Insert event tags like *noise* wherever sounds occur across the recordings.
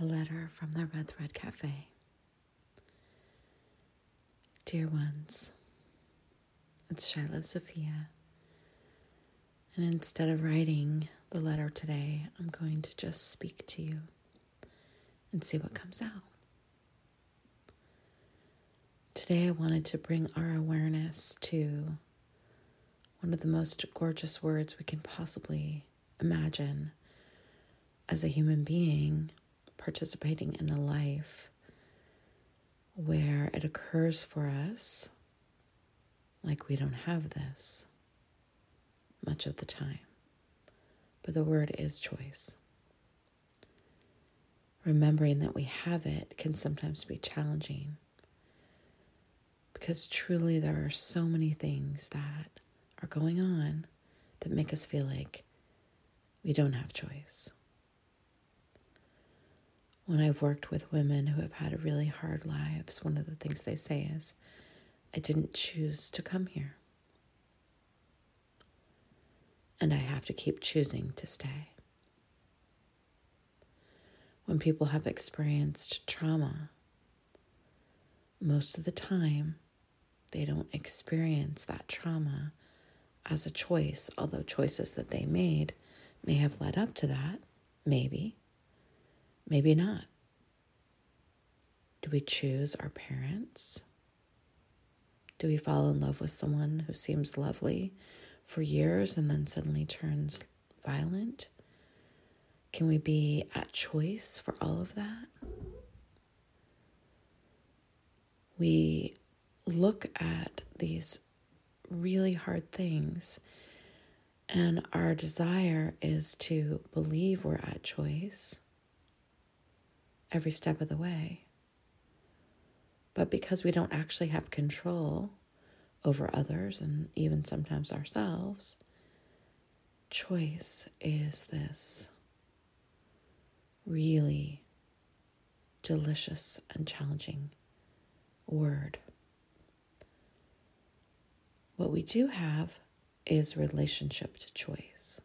A letter from the Red Thread Cafe. Dear ones, it's Shiloh Sophia. And instead of writing the letter today, I'm going to just speak to you and see what comes out. Today, I wanted to bring our awareness to one of the most gorgeous words we can possibly imagine as a human being participating in a life where it occurs for us like we don't have this much of the time. But the word is choice. Remembering that we have it can sometimes be challenging because truly there are so many things that are going on that make us feel like we don't have choice when I've worked with women who have had really hard lives, one of the things they say is, I didn't choose to come here. And I have to keep choosing to stay. When people have experienced trauma, most of the time, they don't experience that trauma as a choice, although choices that they made may have led up to that, maybe. Maybe not. Do we choose our parents? Do we fall in love with someone who seems lovely for years and then suddenly turns violent? Can we be at choice for all of that? We look at these really hard things, and our desire is to believe we're at choice every step of the way. But because we don't actually have control over others and even sometimes ourselves, choice is this really delicious and challenging word. What we do have is relationship to choice.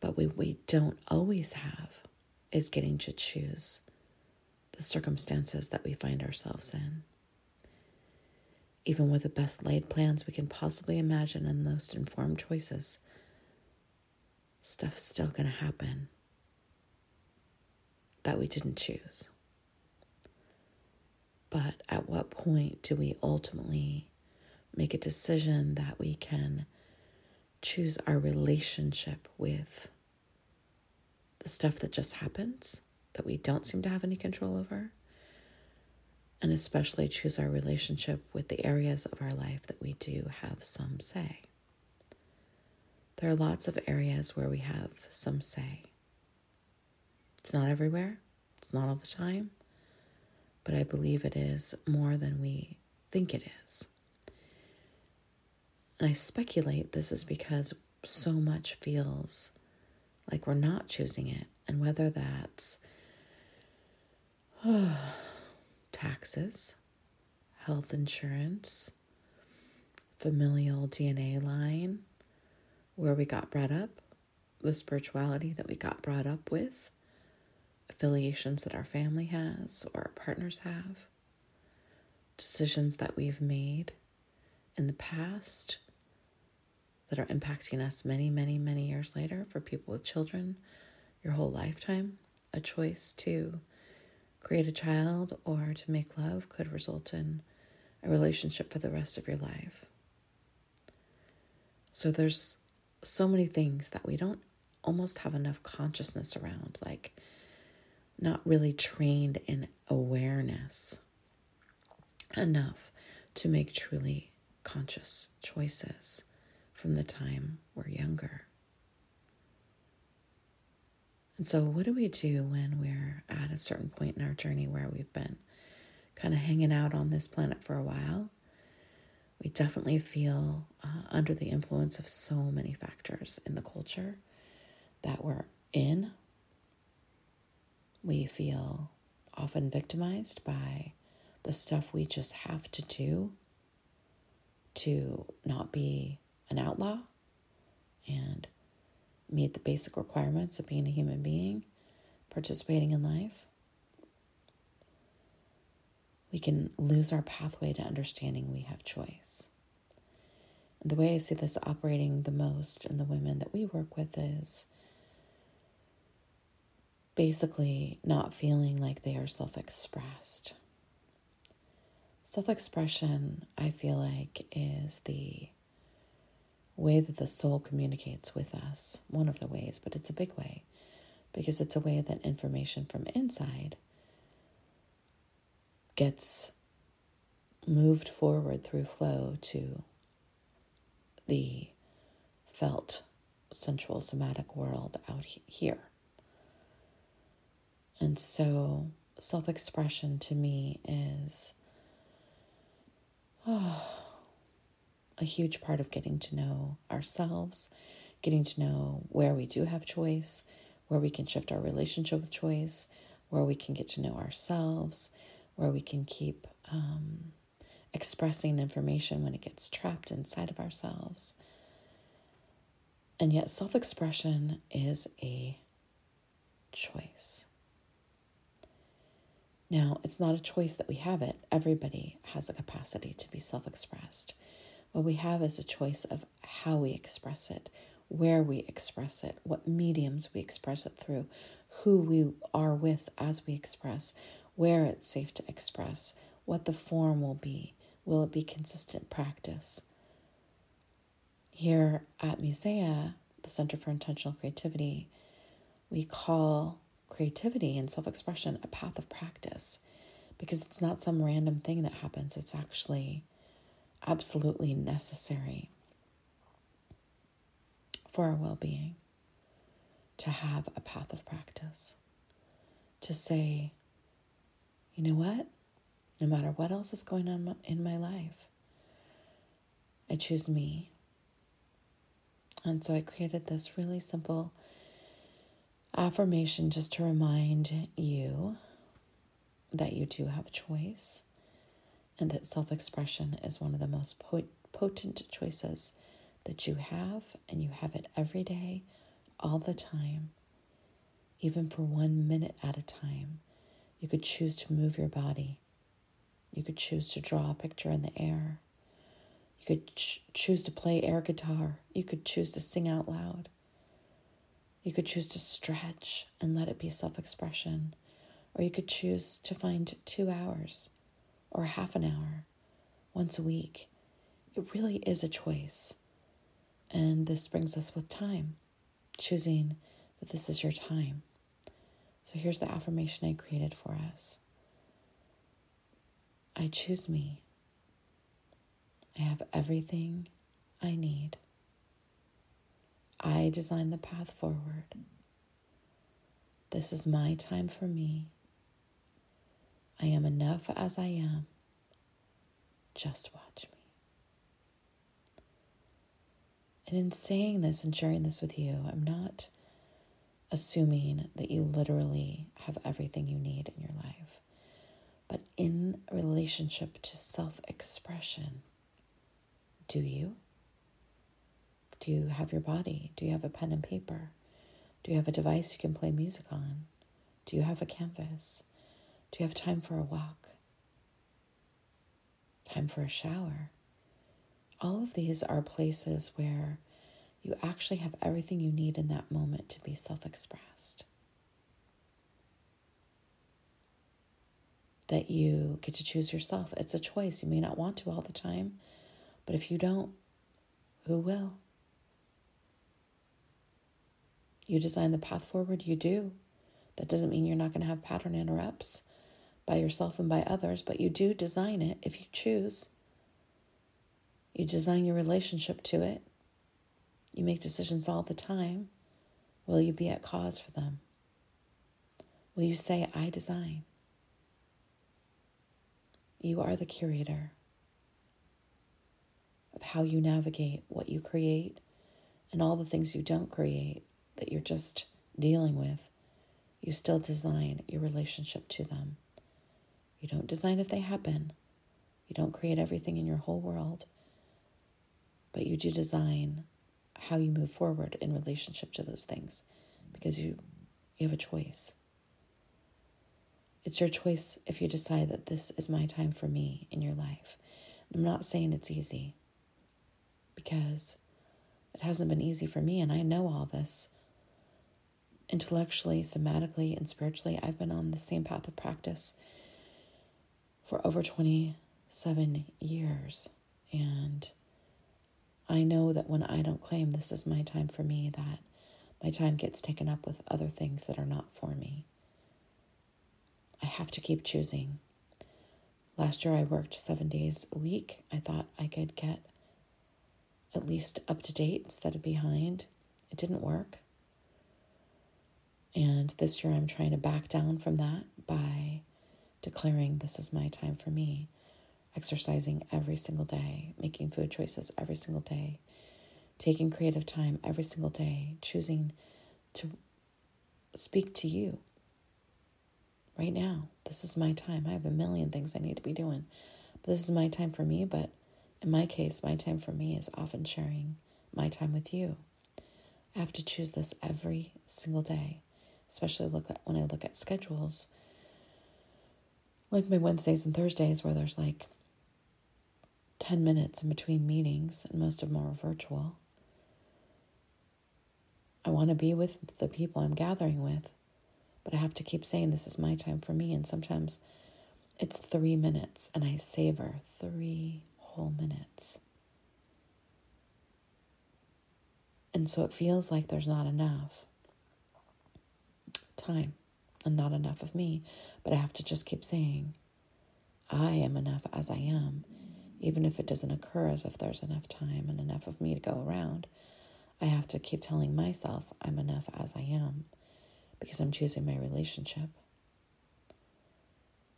But we, we don't always have is getting to choose the circumstances that we find ourselves in. Even with the best laid plans we can possibly imagine and most informed choices, stuff's still going to happen that we didn't choose. But at what point do we ultimately make a decision that we can choose our relationship with the stuff that just happens that we don't seem to have any control over. And especially choose our relationship with the areas of our life that we do have some say. There are lots of areas where we have some say. It's not everywhere, it's not all the time, but I believe it is more than we think it is. And I speculate this is because so much feels like we're not choosing it, and whether that's oh, *sighs* taxes, health insurance, familial DNA line, where we got brought up, the spirituality that we got brought up with, affiliations that our family has or our partners have, decisions that we've made in the past that are impacting us many, many, many years later for people with children, your whole lifetime. A choice to create a child or to make love could result in a relationship for the rest of your life. So there's so many things that we don't almost have enough consciousness around, like not really trained in awareness enough to make truly conscious choices from the time we're younger. And so, what do we do when we're at a certain point in our journey where we've been kind of hanging out on this planet for a while? We definitely feel uh, under the influence of so many factors in the culture that we're in. We feel often victimized by the stuff we just have to do to not be an outlaw and meet the basic requirements of being a human being participating in life, we can lose our pathway to understanding we have choice. And the way I see this operating the most in the women that we work with is basically not feeling like they are self expressed. Self expression, I feel like, is the way that the soul communicates with us. One of the ways, but it's a big way because it's a way that information from inside gets moved forward through flow to the felt sensual somatic world out here. And so self expression to me is *sighs* oh, a huge part of getting to know ourselves, getting to know where we do have choice, where we can shift our relationship with choice, where we can get to know ourselves, where we can keep um, expressing information when it gets trapped inside of ourselves. And yet, self expression is a choice. Now, it's not a choice that we have it. Everybody has a capacity to be self expressed. What we have is a choice of how we express it, where we express it, what mediums we express it through, who we are with as we express, where it's safe to express, what the form will be. Will it be consistent practice? Here at Musea, the Center for Intentional Creativity, we call creativity and self expression a path of practice because it's not some random thing that happens, it's actually absolutely necessary for our well being to have a path of practice. To say, you know what? No matter what else is going on in my life, I choose me. And so I created this really simple affirmation just to remind you that you do have choice and that self expression is one of the most potent choices that you have, and you have it every day, all the time, even for one minute at a time. You could choose to move your body. You could choose to draw a picture in the air. You could ch- choose to play air guitar. You could choose to sing out loud. You could choose to stretch and let it be self expression. Or you could choose to find two hours or half an hour once a week. It really is a choice. And this brings us with time, choosing that this is your time. So here's the affirmation I created for us I choose me. I have everything I need. I design the path forward. This is my time for me. I am enough as I am. Just watch me. And in saying this and sharing this with you, I'm not assuming that you literally have everything you need in your life. But in relationship to self expression, do you? Do you have your body? Do you have a pen and paper? Do you have a device you can play music on? Do you have a canvas? Do you have time for a walk? Time for a shower? All of these are places where you actually have everything you need in that moment to be self expressed. That you get to choose yourself. It's a choice. You may not want to all the time, but if you don't, who will? You design the path forward, you do. That doesn't mean you're not going to have pattern interrupts by yourself and by others, but you do design it if you choose. You design your relationship to it. You make decisions all the time. Will you be at cause for them? Will you say, I design? You are the curator of how you navigate what you create and all the things you don't create that you're just dealing with. You still design your relationship to them. You don't design if they happen. You don't create everything in your whole world. But you do design how you move forward in relationship to those things because you you have a choice It's your choice if you decide that this is my time for me in your life. I'm not saying it's easy because it hasn't been easy for me, and I know all this. Intellectually, somatically, and spiritually, I've been on the same path of practice for over 27 years. And I know that when I don't claim this is my time for me, that my time gets taken up with other things that are not for me. I have to keep choosing. Last year I worked seven days a week. I thought I could get at least up to date instead of behind. It didn't work. And this year I'm trying to back down from that by declaring this is my time for me, exercising every single day, making food choices every single day, taking creative time every single day, choosing to speak to you right now. This is my time. I have a million things I need to be doing. But this is my time for me. But in my case, my time for me is often sharing my time with you. I have to choose this every single day, especially look at when I look at schedules. Like my Wednesdays and Thursdays, where there's like 10 minutes in between meetings, and most of them are virtual. I want to be with the people I'm gathering with, but I have to keep saying this is my time for me. And sometimes it's three minutes, and I savor three whole minutes. And so it feels like there's not enough time and not enough of me. But I have to just keep saying, I am enough as I am, even if it doesn't occur as if there's enough time and enough of me to go around. I have to keep telling myself I'm enough as I am because I'm choosing my relationship.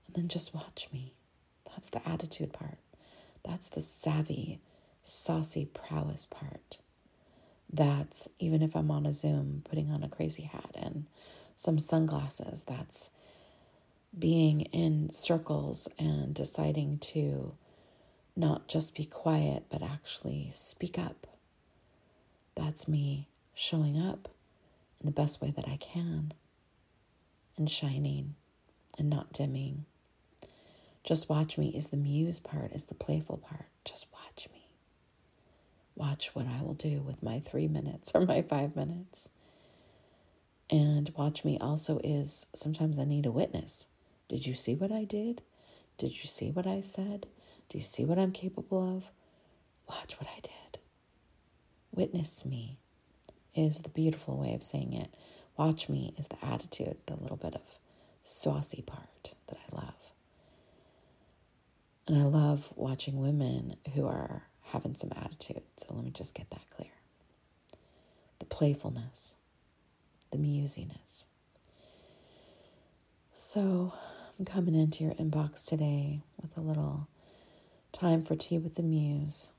And then just watch me. That's the attitude part. That's the savvy, saucy prowess part. That's even if I'm on a Zoom putting on a crazy hat and some sunglasses, that's being in circles and deciding to not just be quiet, but actually speak up. That's me showing up in the best way that I can and shining and not dimming. Just watch me is the muse part, is the playful part. Just watch me. Watch what I will do with my three minutes or my five minutes. And watch me also is sometimes I need a witness. Did you see what I did? Did you see what I said? Do you see what I'm capable of? Watch what I did. Witness me is the beautiful way of saying it. Watch me is the attitude, the little bit of saucy part that I love. And I love watching women who are having some attitude. So let me just get that clear. The playfulness, the musiness. So I'm coming into your inbox today with a little time for tea with the muse,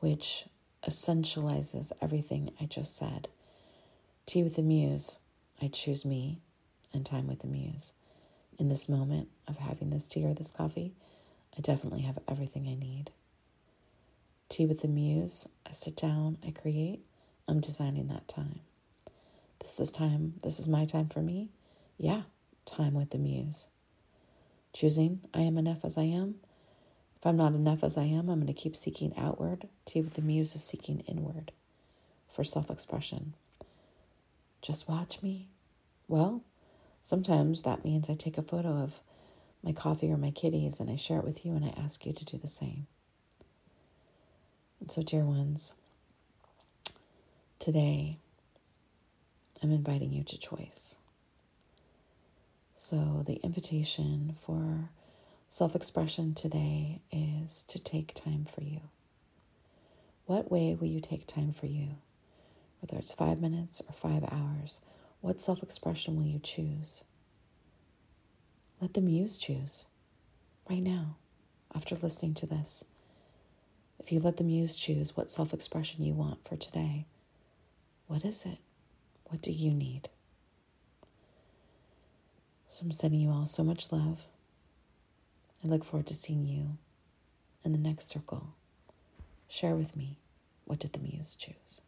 which essentializes everything I just said. Tea with the muse, I choose me and time with the muse. In this moment of having this tea or this coffee, I definitely have everything I need. Tea with the Muse, I sit down, I create, I'm designing that time. This is time, this is my time for me. Yeah, time with the Muse. Choosing, I am enough as I am. If I'm not enough as I am, I'm going to keep seeking outward. Tea with the Muse is seeking inward for self expression. Just watch me. Well, sometimes that means I take a photo of my coffee or my kitties and I share it with you and I ask you to do the same. And so, dear ones, today I'm inviting you to choice. So, the invitation for self expression today is to take time for you. What way will you take time for you? Whether it's five minutes or five hours, what self expression will you choose? Let the muse choose right now after listening to this. If you let the muse choose what self expression you want for today, what is it? What do you need? So I'm sending you all so much love. I look forward to seeing you in the next circle. Share with me what did the muse choose?